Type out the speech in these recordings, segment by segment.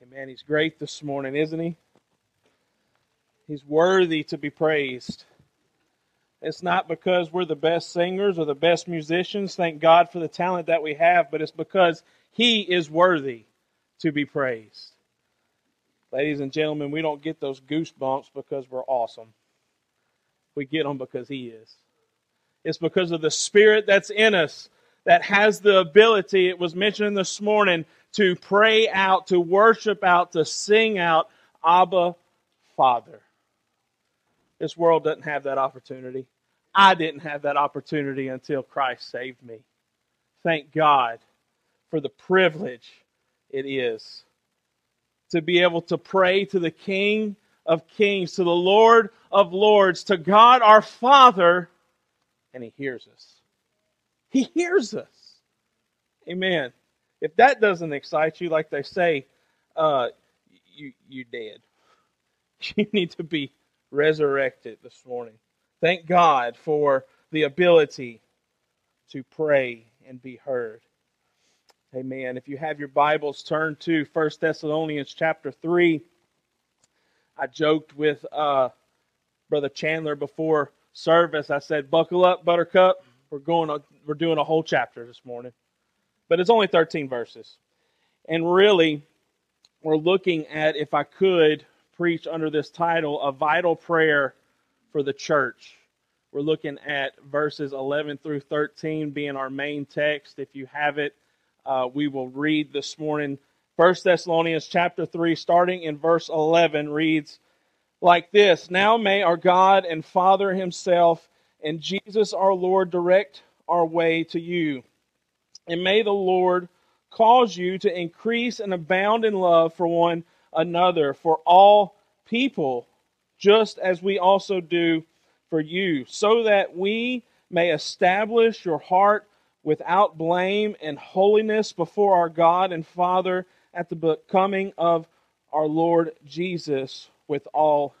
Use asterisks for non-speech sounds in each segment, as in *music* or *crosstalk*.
Amen. He's great this morning, isn't he? He's worthy to be praised. It's not because we're the best singers or the best musicians. Thank God for the talent that we have, but it's because He is worthy to be praised. Ladies and gentlemen, we don't get those goosebumps because we're awesome. We get them because He is. It's because of the Spirit that's in us that has the ability, it was mentioned this morning, to pray out, to worship out, to sing out, Abba, Father. This world doesn't have that opportunity. I didn't have that opportunity until Christ saved me. Thank God for the privilege it is to be able to pray to the King of Kings, to the Lord of Lords, to God our Father, and He hears us. He hears us. Amen. If that doesn't excite you, like they say, uh, you you dead. *laughs* You need to be resurrected this morning. Thank God for the ability to pray and be heard. Amen. If you have your Bibles, turn to 1 Thessalonians chapter 3. I joked with uh, Brother Chandler before service. I said, Buckle up, Buttercup. We're going. We're doing a whole chapter this morning, but it's only 13 verses, and really, we're looking at if I could preach under this title, a vital prayer for the church. We're looking at verses 11 through 13 being our main text. If you have it, uh, we will read this morning. 1 Thessalonians chapter 3, starting in verse 11, reads like this Now may our God and Father Himself and Jesus our Lord direct our way to you. And may the Lord cause you to increase and abound in love for one another, for all people, just as we also do for you, so that we may establish your heart without blame and holiness before our God and Father at the coming of our Lord Jesus with all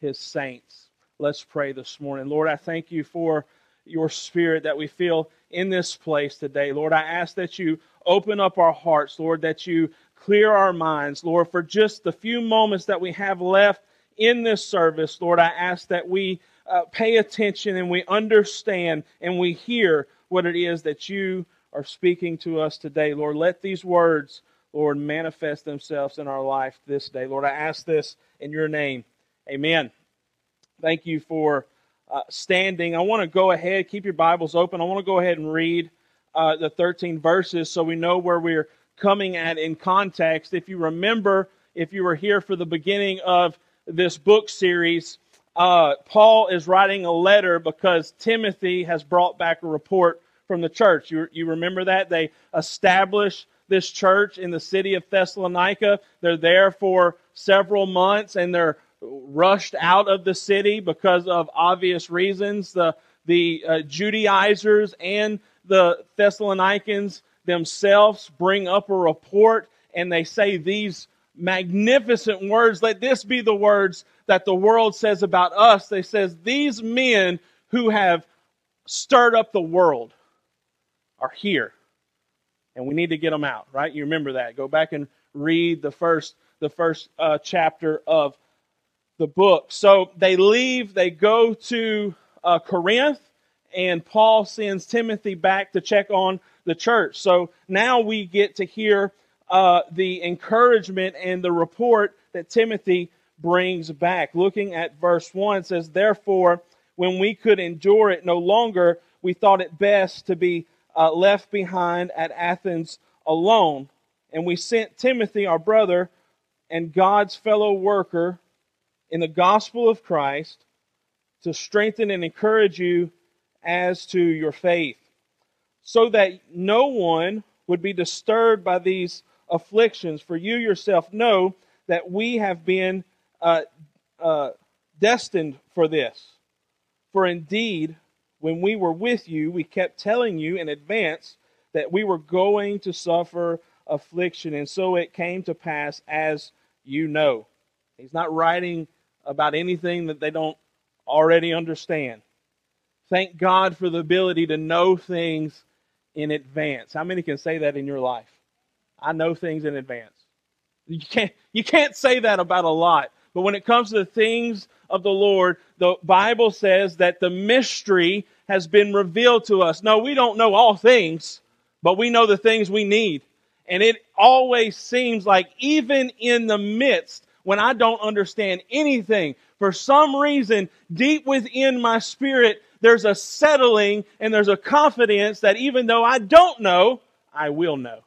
his saints. Let's pray this morning. Lord, I thank you for your spirit that we feel in this place today. Lord, I ask that you open up our hearts, Lord, that you clear our minds, Lord, for just the few moments that we have left in this service. Lord, I ask that we uh, pay attention and we understand and we hear what it is that you are speaking to us today. Lord, let these words, Lord, manifest themselves in our life this day. Lord, I ask this in your name. Amen. Thank you for uh, standing. I want to go ahead, keep your Bibles open. I want to go ahead and read uh, the 13 verses so we know where we're coming at in context. If you remember, if you were here for the beginning of this book series, uh, Paul is writing a letter because Timothy has brought back a report from the church. You, you remember that? They established this church in the city of Thessalonica. They're there for several months and they're rushed out of the city because of obvious reasons. The, the uh, Judaizers and the Thessalonians themselves bring up a report and they say these magnificent words. Let this be the words that the world says about us. They says these men who have stirred up the world are here. And we need to get them out, right? You remember that. Go back and read the first the first uh, chapter of the book. So they leave, they go to uh, Corinth, and Paul sends Timothy back to check on the church. So now we get to hear uh, the encouragement and the report that Timothy brings back. Looking at verse 1 it says, Therefore, when we could endure it no longer, we thought it best to be uh, left behind at Athens alone. And we sent Timothy, our brother, and God's fellow worker in the gospel of Christ to strengthen and encourage you as to your faith, so that no one would be disturbed by these afflictions. For you yourself know that we have been uh, uh, destined for this. For indeed, when we were with you, we kept telling you in advance that we were going to suffer affliction, and so it came to pass as you know. He's not writing about anything that they don't already understand. Thank God for the ability to know things in advance. How many can say that in your life? I know things in advance. You can't, you can't say that about a lot. But when it comes to the things of the Lord, the Bible says that the mystery has been revealed to us. No, we don't know all things, but we know the things we need. And it always seems like, even in the midst, when I don't understand anything, for some reason, deep within my spirit, there's a settling and there's a confidence that even though I don't know, I will know.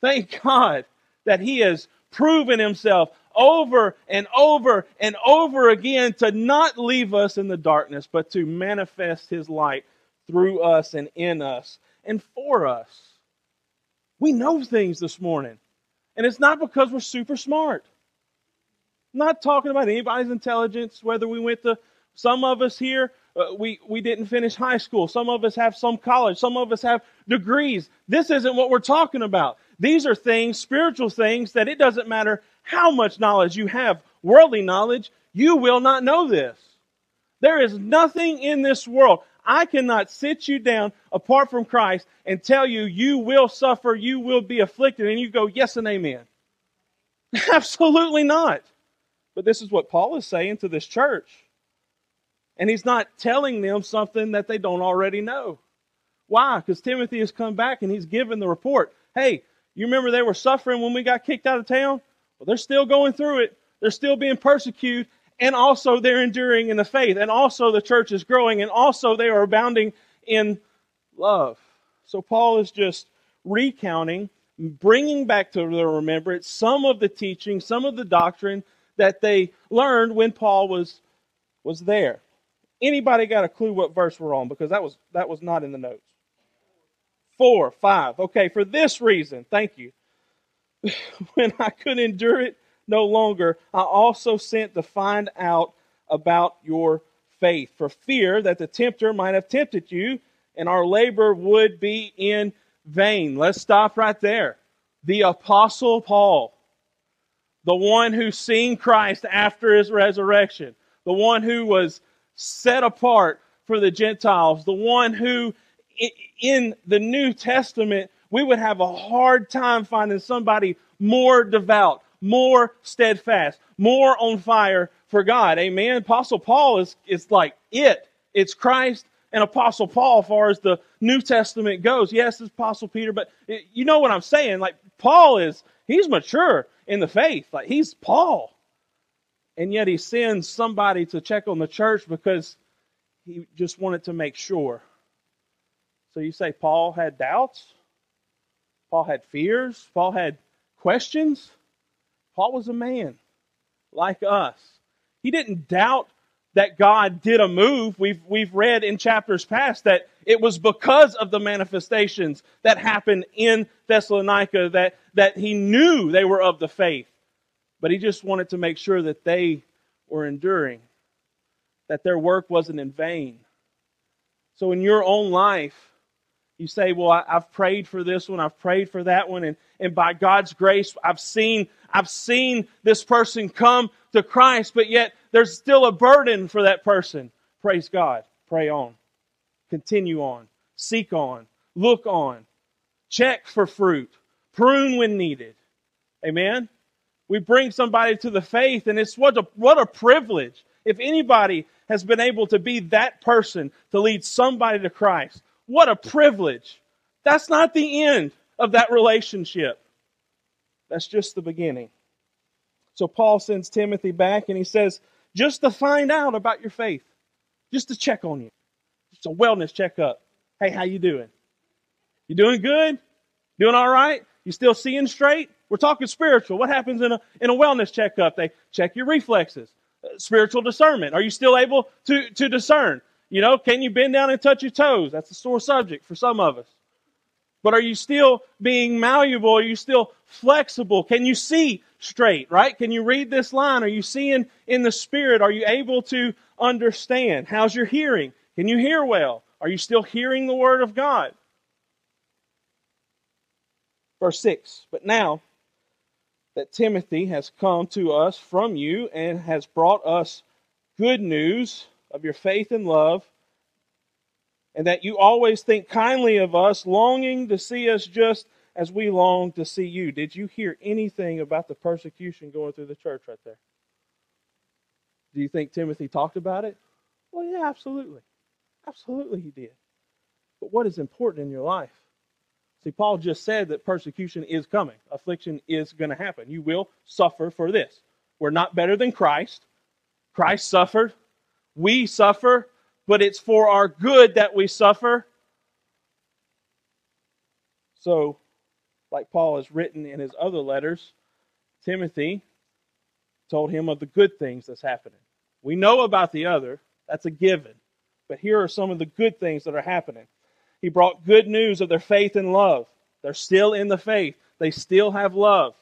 Thank *laughs* God that He has proven Himself over and over and over again to not leave us in the darkness, but to manifest His light through us and in us and for us. We know things this morning. And it's not because we're super smart. Not talking about anybody's intelligence, whether we went to, some of us here, uh, we, we didn't finish high school. Some of us have some college. Some of us have degrees. This isn't what we're talking about. These are things, spiritual things, that it doesn't matter how much knowledge you have, worldly knowledge, you will not know this. There is nothing in this world. I cannot sit you down apart from Christ and tell you you will suffer, you will be afflicted, and you go, yes and amen. *laughs* Absolutely not. But this is what Paul is saying to this church. And he's not telling them something that they don't already know. Why? Because Timothy has come back and he's given the report. Hey, you remember they were suffering when we got kicked out of town? Well, they're still going through it. They're still being persecuted, and also they're enduring in the faith, and also the church is growing, and also they are abounding in love. So Paul is just recounting, bringing back to their remembrance some of the teaching, some of the doctrine that they learned when Paul was was there. Anybody got a clue what verse we're on? Because that was that was not in the notes. Four, five. Okay, for this reason, thank you. *laughs* when I could endure it no longer, I also sent to find out about your faith, for fear that the tempter might have tempted you, and our labor would be in vain. Let's stop right there. The Apostle Paul, the one who seen Christ after his resurrection, the one who was set apart for the Gentiles, the one who in the New Testament we would have a hard time finding somebody more devout, more steadfast, more on fire for God. Amen. Apostle Paul is, is like it. It's Christ and Apostle Paul as far as the New Testament goes. Yes, it's Apostle Peter, but it, you know what I'm saying. Like Paul is, he's mature in the faith. Like he's Paul. And yet he sends somebody to check on the church because he just wanted to make sure. So you say Paul had doubts? Paul had fears. Paul had questions. Paul was a man like us. He didn't doubt that God did a move. We've, we've read in chapters past that it was because of the manifestations that happened in Thessalonica that, that he knew they were of the faith. But he just wanted to make sure that they were enduring, that their work wasn't in vain. So in your own life, you say, Well, I, have prayed for this one, I've prayed for that one, and, and by God's grace, I've seen, I've seen this person come to Christ, but yet there's still a burden for that person. Praise God. Pray on. Continue on. Seek on. Look on. Check for fruit. Prune when needed. Amen. We bring somebody to the faith, and it's what a, what a privilege. If anybody has been able to be that person to lead somebody to Christ, what a privilege. That's not the end of that relationship. That's just the beginning. So Paul sends Timothy back and he says, just to find out about your faith, just to check on you. It's a wellness checkup. Hey, how you doing? You doing good? Doing all right? You still seeing straight? We're talking spiritual. What happens in a in a wellness checkup? They check your reflexes. Uh, spiritual discernment. Are you still able to to discern? You know, can you bend down and touch your toes? That's a sore subject for some of us. But are you still being malleable? Are you still flexible? Can you see straight, right? Can you read this line? Are you seeing in the Spirit? Are you able to understand? How's your hearing? Can you hear well? Are you still hearing the Word of God? Verse 6 But now that Timothy has come to us from you and has brought us good news of your faith and love, and that you always think kindly of us, longing to see us just as we long to see you. Did you hear anything about the persecution going through the church right there? Do you think Timothy talked about it? Well, yeah, absolutely. Absolutely, he did. But what is important in your life? See, Paul just said that persecution is coming, affliction is going to happen. You will suffer for this. We're not better than Christ. Christ suffered. We suffer, but it's for our good that we suffer. So, like Paul has written in his other letters, Timothy told him of the good things that's happening. We know about the other, that's a given. But here are some of the good things that are happening. He brought good news of their faith and love. They're still in the faith, they still have love.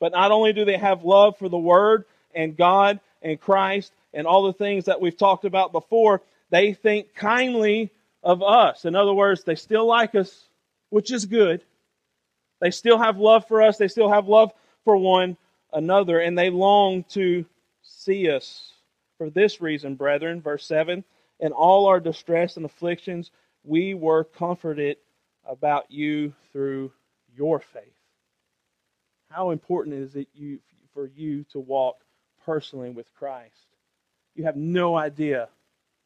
But not only do they have love for the Word and God and Christ and all the things that we've talked about before, they think kindly of us. In other words, they still like us, which is good. They still have love for us, they still have love for one another, and they long to see us. For this reason, brethren, verse 7 in all our distress and afflictions, we were comforted about you through your faith. How important is it you, for you to walk personally with Christ? You have no idea.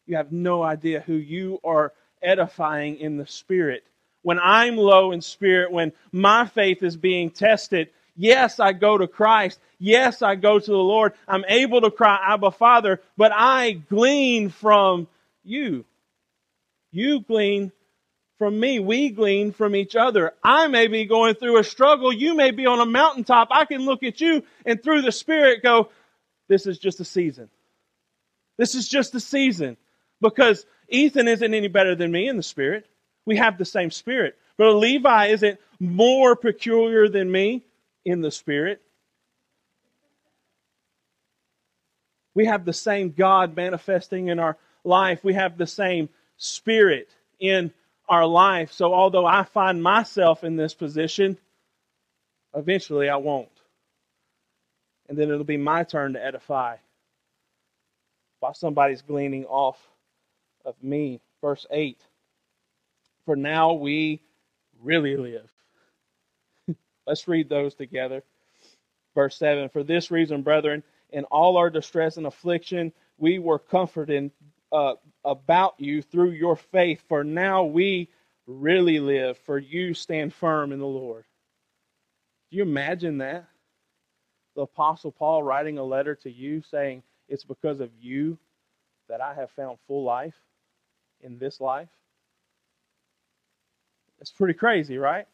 You have no idea who you are edifying in the Spirit. When I'm low in spirit, when my faith is being tested, yes, I go to Christ. Yes, I go to the Lord. I'm able to cry, Abba, Father, but I glean from you. You glean from me. We glean from each other. I may be going through a struggle. You may be on a mountaintop. I can look at you and through the Spirit go, this is just a season. This is just a season. Because Ethan isn't any better than me in the Spirit. We have the same Spirit. But Levi isn't more peculiar than me in the Spirit. We have the same God manifesting in our life. We have the same Spirit in our life. So, although I find myself in this position, eventually I won't. And then it'll be my turn to edify while somebody's gleaning off of me. Verse 8 For now we really live. *laughs* Let's read those together. Verse 7 For this reason, brethren, in all our distress and affliction, we were comforted uh, about you through your faith, for now we really live, for you stand firm in the Lord. Do you imagine that? The Apostle Paul writing a letter to you saying, It's because of you that I have found full life in this life. It's pretty crazy, right?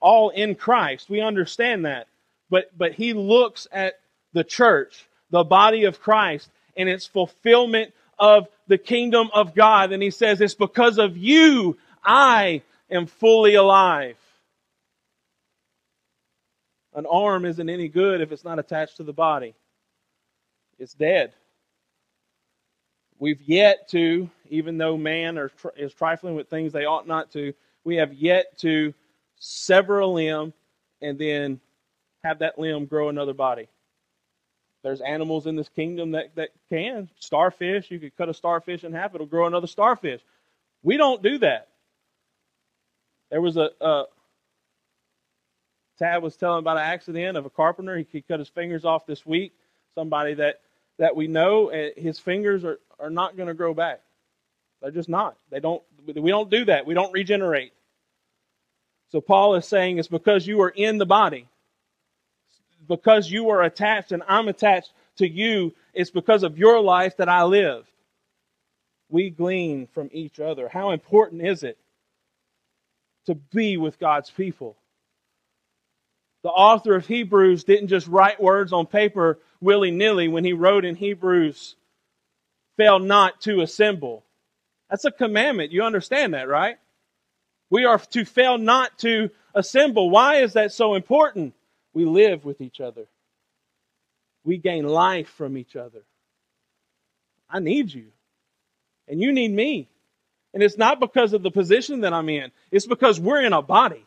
All in Christ. We understand that. But but he looks at the church, the body of Christ, and its fulfillment of the kingdom of God. And he says, It's because of you I am fully alive. An arm isn't any good if it's not attached to the body, it's dead. We've yet to, even though man is trifling with things they ought not to, we have yet to sever a limb and then have that limb grow another body. There's animals in this kingdom that, that can. Starfish, you could cut a starfish in half, it'll grow another starfish. We don't do that. There was a, a Tad was telling about an accident of a carpenter. He, he cut his fingers off this week. Somebody that, that we know, eh, his fingers are, are not going to grow back. They're just not. They don't. We don't do that. We don't regenerate. So Paul is saying it's because you are in the body because you are attached and I'm attached to you, it's because of your life that I live. We glean from each other. How important is it to be with God's people? The author of Hebrews didn't just write words on paper willy nilly when he wrote in Hebrews, fail not to assemble. That's a commandment. You understand that, right? We are to fail not to assemble. Why is that so important? We live with each other. We gain life from each other. I need you. And you need me. And it's not because of the position that I'm in, it's because we're in a body.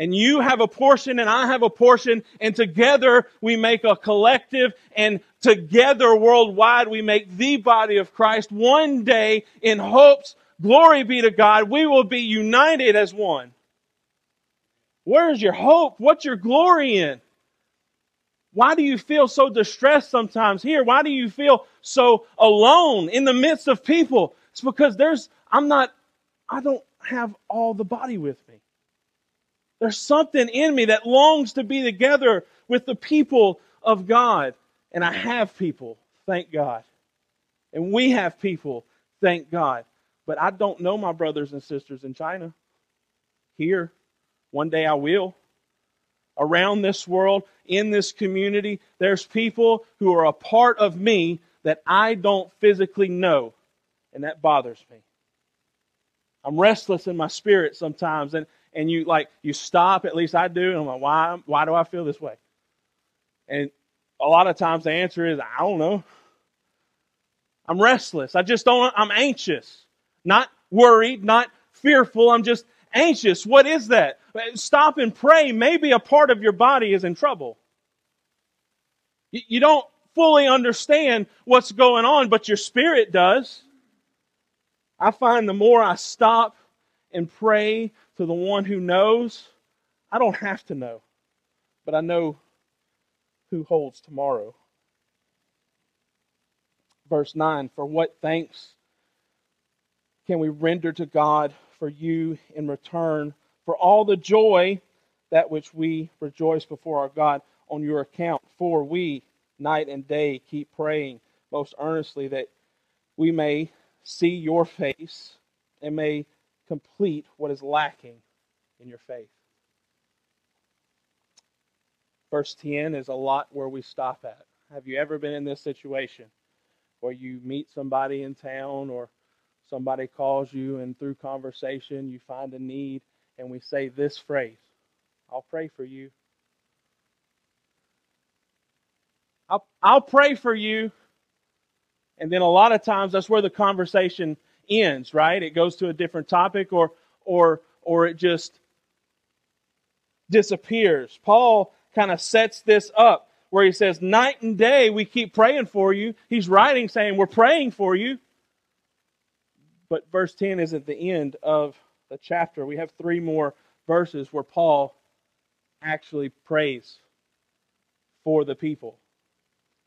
And you have a portion and I have a portion, and together we make a collective, and together worldwide we make the body of Christ. One day, in hopes, glory be to God, we will be united as one. Where is your hope? What's your glory in? Why do you feel so distressed sometimes here? Why do you feel so alone in the midst of people? It's because there's, I'm not, I don't have all the body with me. There's something in me that longs to be together with the people of God. And I have people, thank God. And we have people, thank God. But I don't know my brothers and sisters in China. Here. One day I will around this world, in this community, there's people who are a part of me that I don't physically know, and that bothers me. I'm restless in my spirit sometimes, and, and you like you stop, at least I do, and I'm like, why why do I feel this way? And a lot of times the answer is, I don't know. I'm restless. I just don't I'm anxious. Not worried, not fearful. I'm just anxious. What is that? Stop and pray. Maybe a part of your body is in trouble. You don't fully understand what's going on, but your spirit does. I find the more I stop and pray to the one who knows, I don't have to know, but I know who holds tomorrow. Verse 9 For what thanks can we render to God for you in return for all the joy that which we rejoice before our God on your account. For we, night and day, keep praying most earnestly that we may see your face and may complete what is lacking in your faith. Verse 10 is a lot where we stop at. Have you ever been in this situation where you meet somebody in town or somebody calls you and through conversation you find a need and we say this phrase I'll pray for you. I'll, I'll pray for you. And then a lot of times that's where the conversation ends, right? It goes to a different topic or or or it just disappears. Paul kind of sets this up where he says, Night and day we keep praying for you. He's writing saying, We're praying for you. But verse 10 isn't the end of the chapter. We have three more verses where Paul actually prays for the people.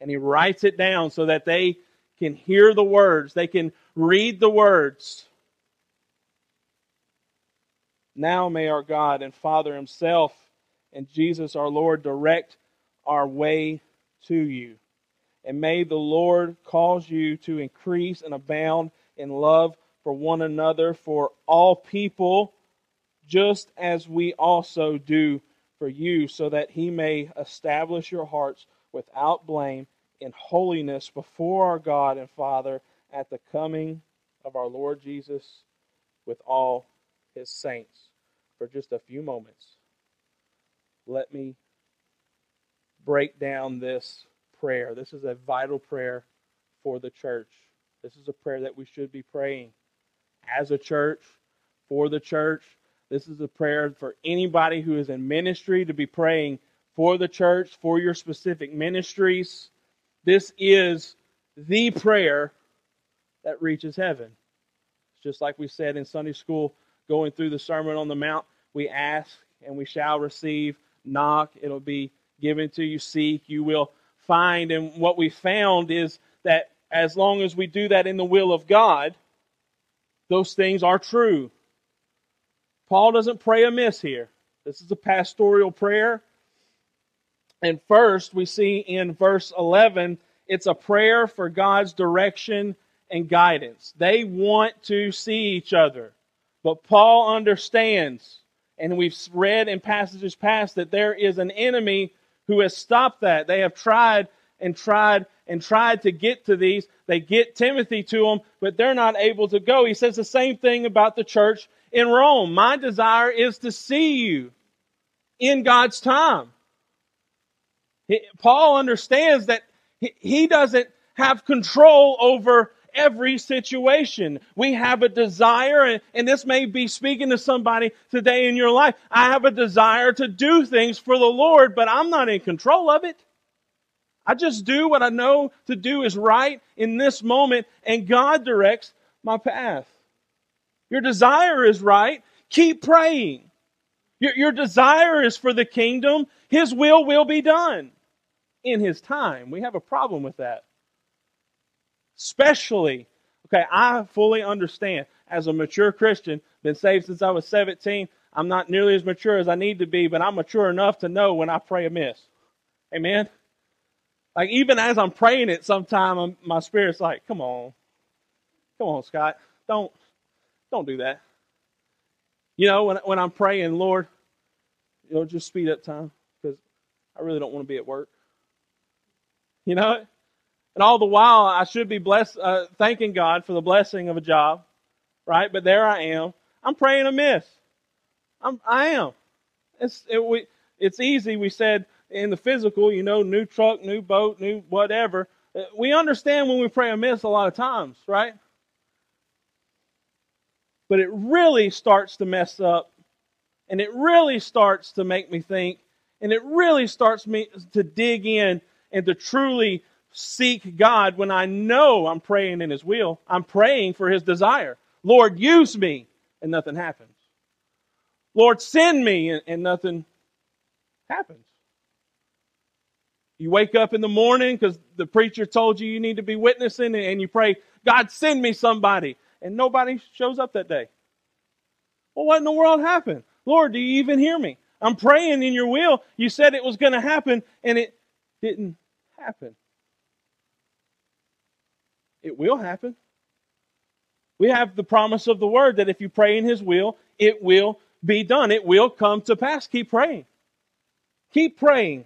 And he writes it down so that they can hear the words, they can read the words. Now may our God and Father Himself and Jesus our Lord direct our way to you. And may the Lord cause you to increase and abound in love for one another, for all people, just as we also do for you, so that he may establish your hearts without blame in holiness before our God and Father at the coming of our Lord Jesus with all his saints. For just a few moments, let me break down this prayer. This is a vital prayer for the church. This is a prayer that we should be praying as a church, for the church. This is a prayer for anybody who is in ministry to be praying for the church, for your specific ministries. This is the prayer that reaches heaven. Just like we said in Sunday school, going through the Sermon on the Mount, we ask and we shall receive, knock, it'll be given to you, seek, you will find. And what we found is that as long as we do that in the will of God, those things are true. Paul doesn't pray amiss here. This is a pastoral prayer. And first, we see in verse 11, it's a prayer for God's direction and guidance. They want to see each other. But Paul understands, and we've read in passages past, that there is an enemy who has stopped that. They have tried and tried and tried to get to these. They get Timothy to them, but they're not able to go. He says the same thing about the church in Rome. My desire is to see you in God's time. Paul understands that he doesn't have control over every situation. We have a desire, and, and, this may be speaking to somebody today in your life. I have a desire to do things for the Lord, but I'm not in control of it. I just do what I know to do is right in this moment, and God directs my path. Your desire is right. Keep praying. Your, your desire is for the kingdom. His will will be done in His time. We have a problem with that. Especially, okay, I fully understand as a mature Christian, been saved since I was 17. I'm not nearly as mature as I need to be, but I'm mature enough to know when I pray amiss. Amen? Like, even as I'm praying it, sometime um, my spirit's like, come on. Come on, Scott. Don't, don't do that. You know, when, when I'm praying, Lord, you know, just speed up time because I really don't want to be at work. You know? And all the while, I should be blessed, uh, thanking God for the blessing of a job, right? But there I am. I'm praying amiss. I'm, I am. It's, it, we, it's easy. We said in the physical, you know, new truck, new boat, new whatever. Uh, we understand when we pray amiss a lot of times, right? But it really starts to mess up, and it really starts to make me think, and it really starts me to dig in and to truly seek God when I know I'm praying in His will. I'm praying for His desire. Lord, use me, and nothing happens. Lord, send me, and, and nothing happens. You wake up in the morning because the preacher told you you need to be witnessing, and you pray, God, send me somebody. And nobody shows up that day. Well, what in the world happened? Lord, do you even hear me? I'm praying in your will. You said it was going to happen, and it didn't happen. It will happen. We have the promise of the word that if you pray in his will, it will be done. It will come to pass. Keep praying. Keep praying.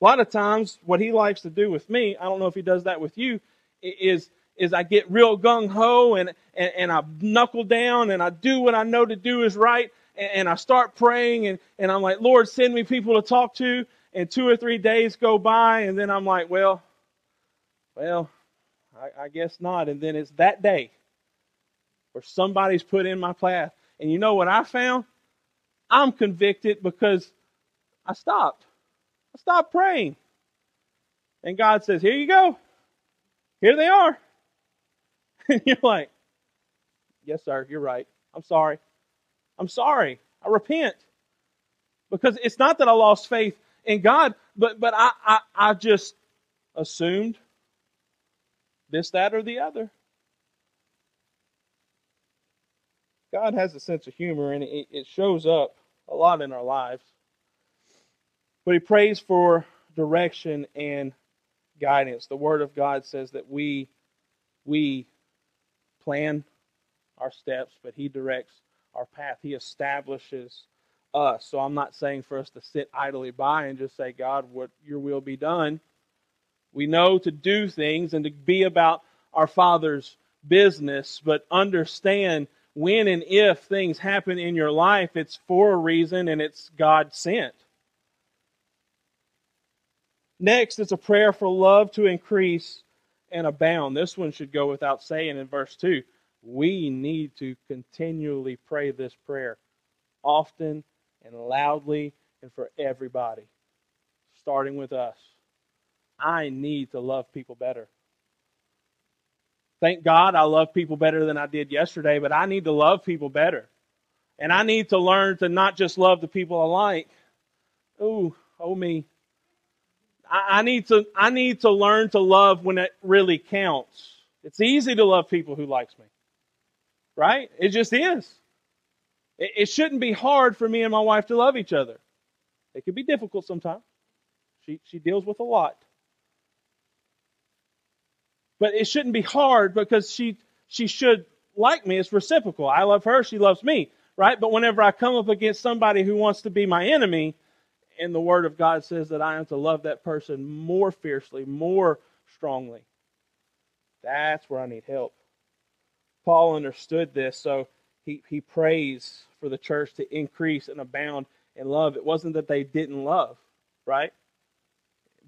A lot of times, what he likes to do with me, I don't know if he does that with you, is is I get real gung ho and, and, and I knuckle down and I do what I know to do is right and, and I start praying and, and I'm like, Lord, send me people to talk to. And two or three days go by and then I'm like, well, well, I, I guess not. And then it's that day where somebody's put in my path. And you know what I found? I'm convicted because I stopped. I stopped praying. And God says, Here you go. Here they are. *laughs* And you're like, Yes, sir, you're right. I'm sorry. I'm sorry. I repent. Because it's not that I lost faith in God, but, but I, I, I just assumed this, that, or the other. God has a sense of humor, and it, it shows up a lot in our lives. But He prays for direction and guidance. The Word of God says that we we plan our steps, but He directs our path. He establishes us. So I'm not saying for us to sit idly by and just say, God, what your will be done. We know to do things and to be about our Father's business, but understand when and if things happen in your life, it's for a reason and it's God sent. Next, it's a prayer for love to increase and abound. This one should go without saying in verse 2. We need to continually pray this prayer often and loudly and for everybody, starting with us. I need to love people better. Thank God I love people better than I did yesterday, but I need to love people better. And I need to learn to not just love the people I like. Ooh, oh me. I, I need to I need to learn to love when it really counts. It's easy to love people who likes me. Right? It just is. It, it shouldn't be hard for me and my wife to love each other. It can be difficult sometimes. She she deals with a lot. But it shouldn't be hard because she she should like me. It's reciprocal. I love her, she loves me, right? But whenever I come up against somebody who wants to be my enemy, and the Word of God says that I am to love that person more fiercely, more strongly. That's where I need help. Paul understood this, so he, he prays for the church to increase and abound in love. It wasn't that they didn't love, right?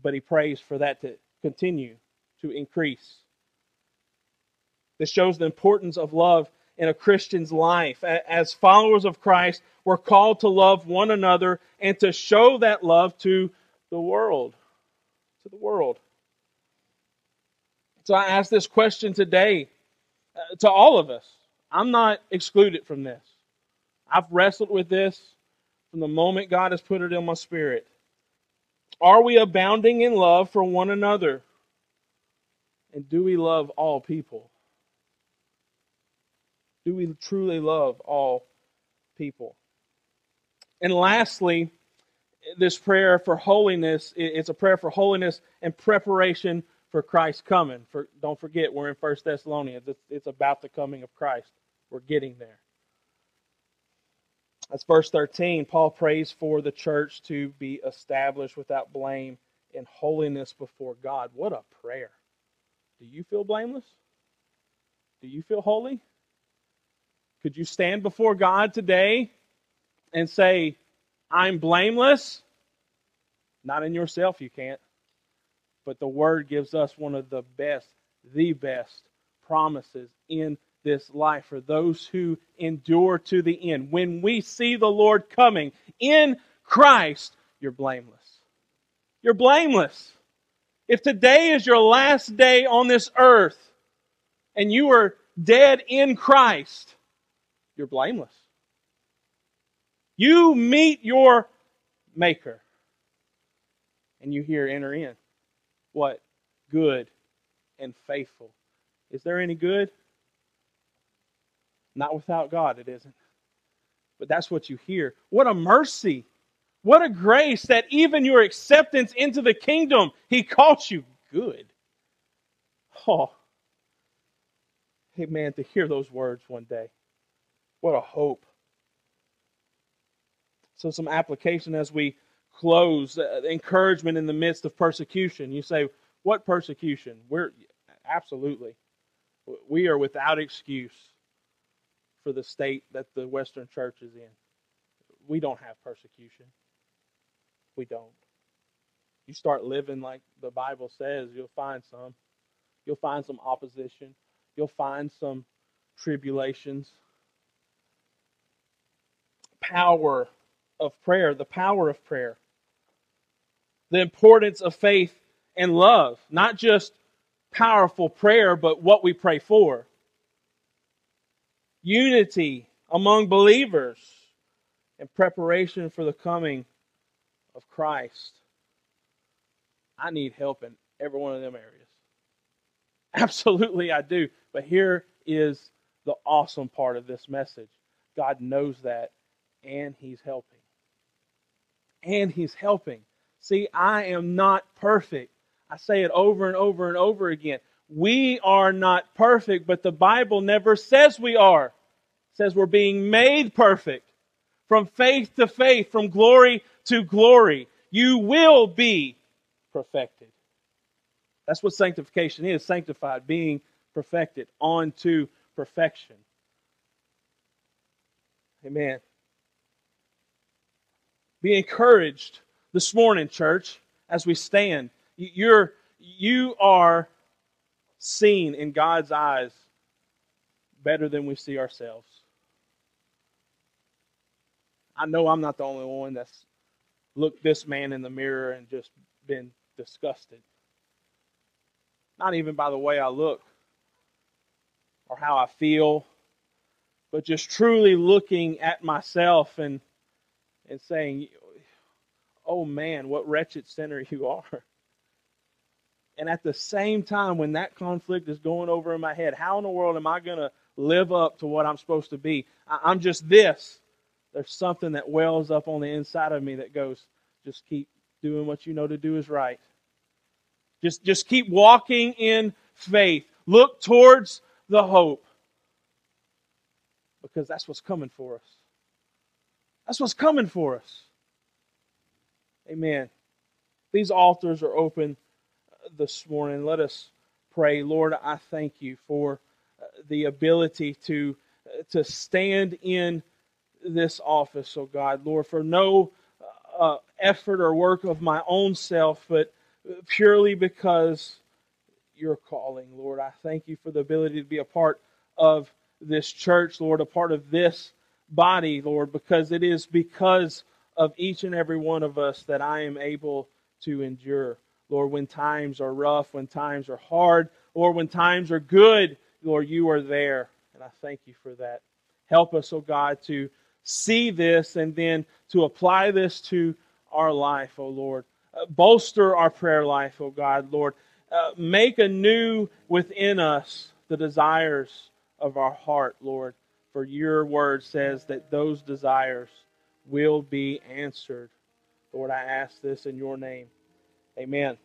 But he prays for that to continue to increase. This shows the importance of love in a Christian's life. As followers of Christ, we're called to love one another and to show that love to the world. To the world. So I ask this question today uh, to all of us. I'm not excluded from this. I've wrestled with this from the moment God has put it in my spirit. Are we abounding in love for one another? And do we love all people? Do we truly love all people? And lastly, this prayer for holiness, it's a prayer for holiness and preparation for Christ's coming. For, don't forget, we're in First Thessalonians. It's, it's about the coming of Christ. We're getting there. That's verse 13. Paul prays for the church to be established without blame in holiness before God. What a prayer. Do you feel blameless? Do you feel holy? Could you stand before God today and say, I'm blameless? Not in yourself, you can't. But the Word gives us one of the best, the best promises in this life for those who endure to the end. When we see the Lord coming in Christ, you're blameless. You're blameless. If today is your last day on this earth and you are dead in Christ, you're blameless. You meet your Maker and you hear enter in. What? Good and faithful. Is there any good? Not without God, it isn't. But that's what you hear. What a mercy. What a grace that even your acceptance into the kingdom, He calls you good. Oh, amen. To hear those words one day. What a hope. So, some application as we close uh, encouragement in the midst of persecution. You say, What persecution? We're absolutely. We are without excuse for the state that the Western church is in. We don't have persecution. We don't. You start living like the Bible says, you'll find some. You'll find some opposition. You'll find some tribulations. Power of prayer, the power of prayer. The importance of faith and love. Not just powerful prayer, but what we pray for unity among believers, and preparation for the coming of Christ. I need help in every one of them areas. *laughs* Absolutely, I do. But here is the awesome part of this message God knows that, and He's helping. And He's helping. See, I am not perfect. I say it over and over and over again. We are not perfect, but the Bible never says we are says we're being made perfect from faith to faith, from glory to glory. You will be perfected. That's what sanctification is sanctified, being perfected, on to perfection. Amen. Be encouraged this morning, church, as we stand. You're, you are seen in God's eyes better than we see ourselves. I know I'm not the only one that's looked this man in the mirror and just been disgusted. Not even by the way I look or how I feel, but just truly looking at myself and and saying, "Oh man, what wretched sinner you are." And at the same time, when that conflict is going over in my head, how in the world am I going to live up to what I'm supposed to be? I'm just this there's something that wells up on the inside of me that goes, just keep doing what you know to do is right. Just, just keep walking in faith. Look towards the hope. Because that's what's coming for us. That's what's coming for us. Amen. These altars are open uh, this morning. Let us pray. Lord, I thank you for uh, the ability to, uh, to stand in this office, oh God, Lord, for no uh, effort or work of my own self, but purely because you're calling, Lord. I thank you for the ability to be a part of this church, Lord, a part of this body, Lord, because it is because of each and every one of us that I am able to endure. Lord, when times are rough, when times are hard, or when times are good, Lord, you are there. And I thank you for that. Help us, oh God, to see this and then to apply this to our life, O Lord. Uh, bolster our prayer life, O God, Lord. Uh, make anew within us the desires of our heart, Lord. For your word says that those desires will be answered. Lord, I ask this in your name. Amen.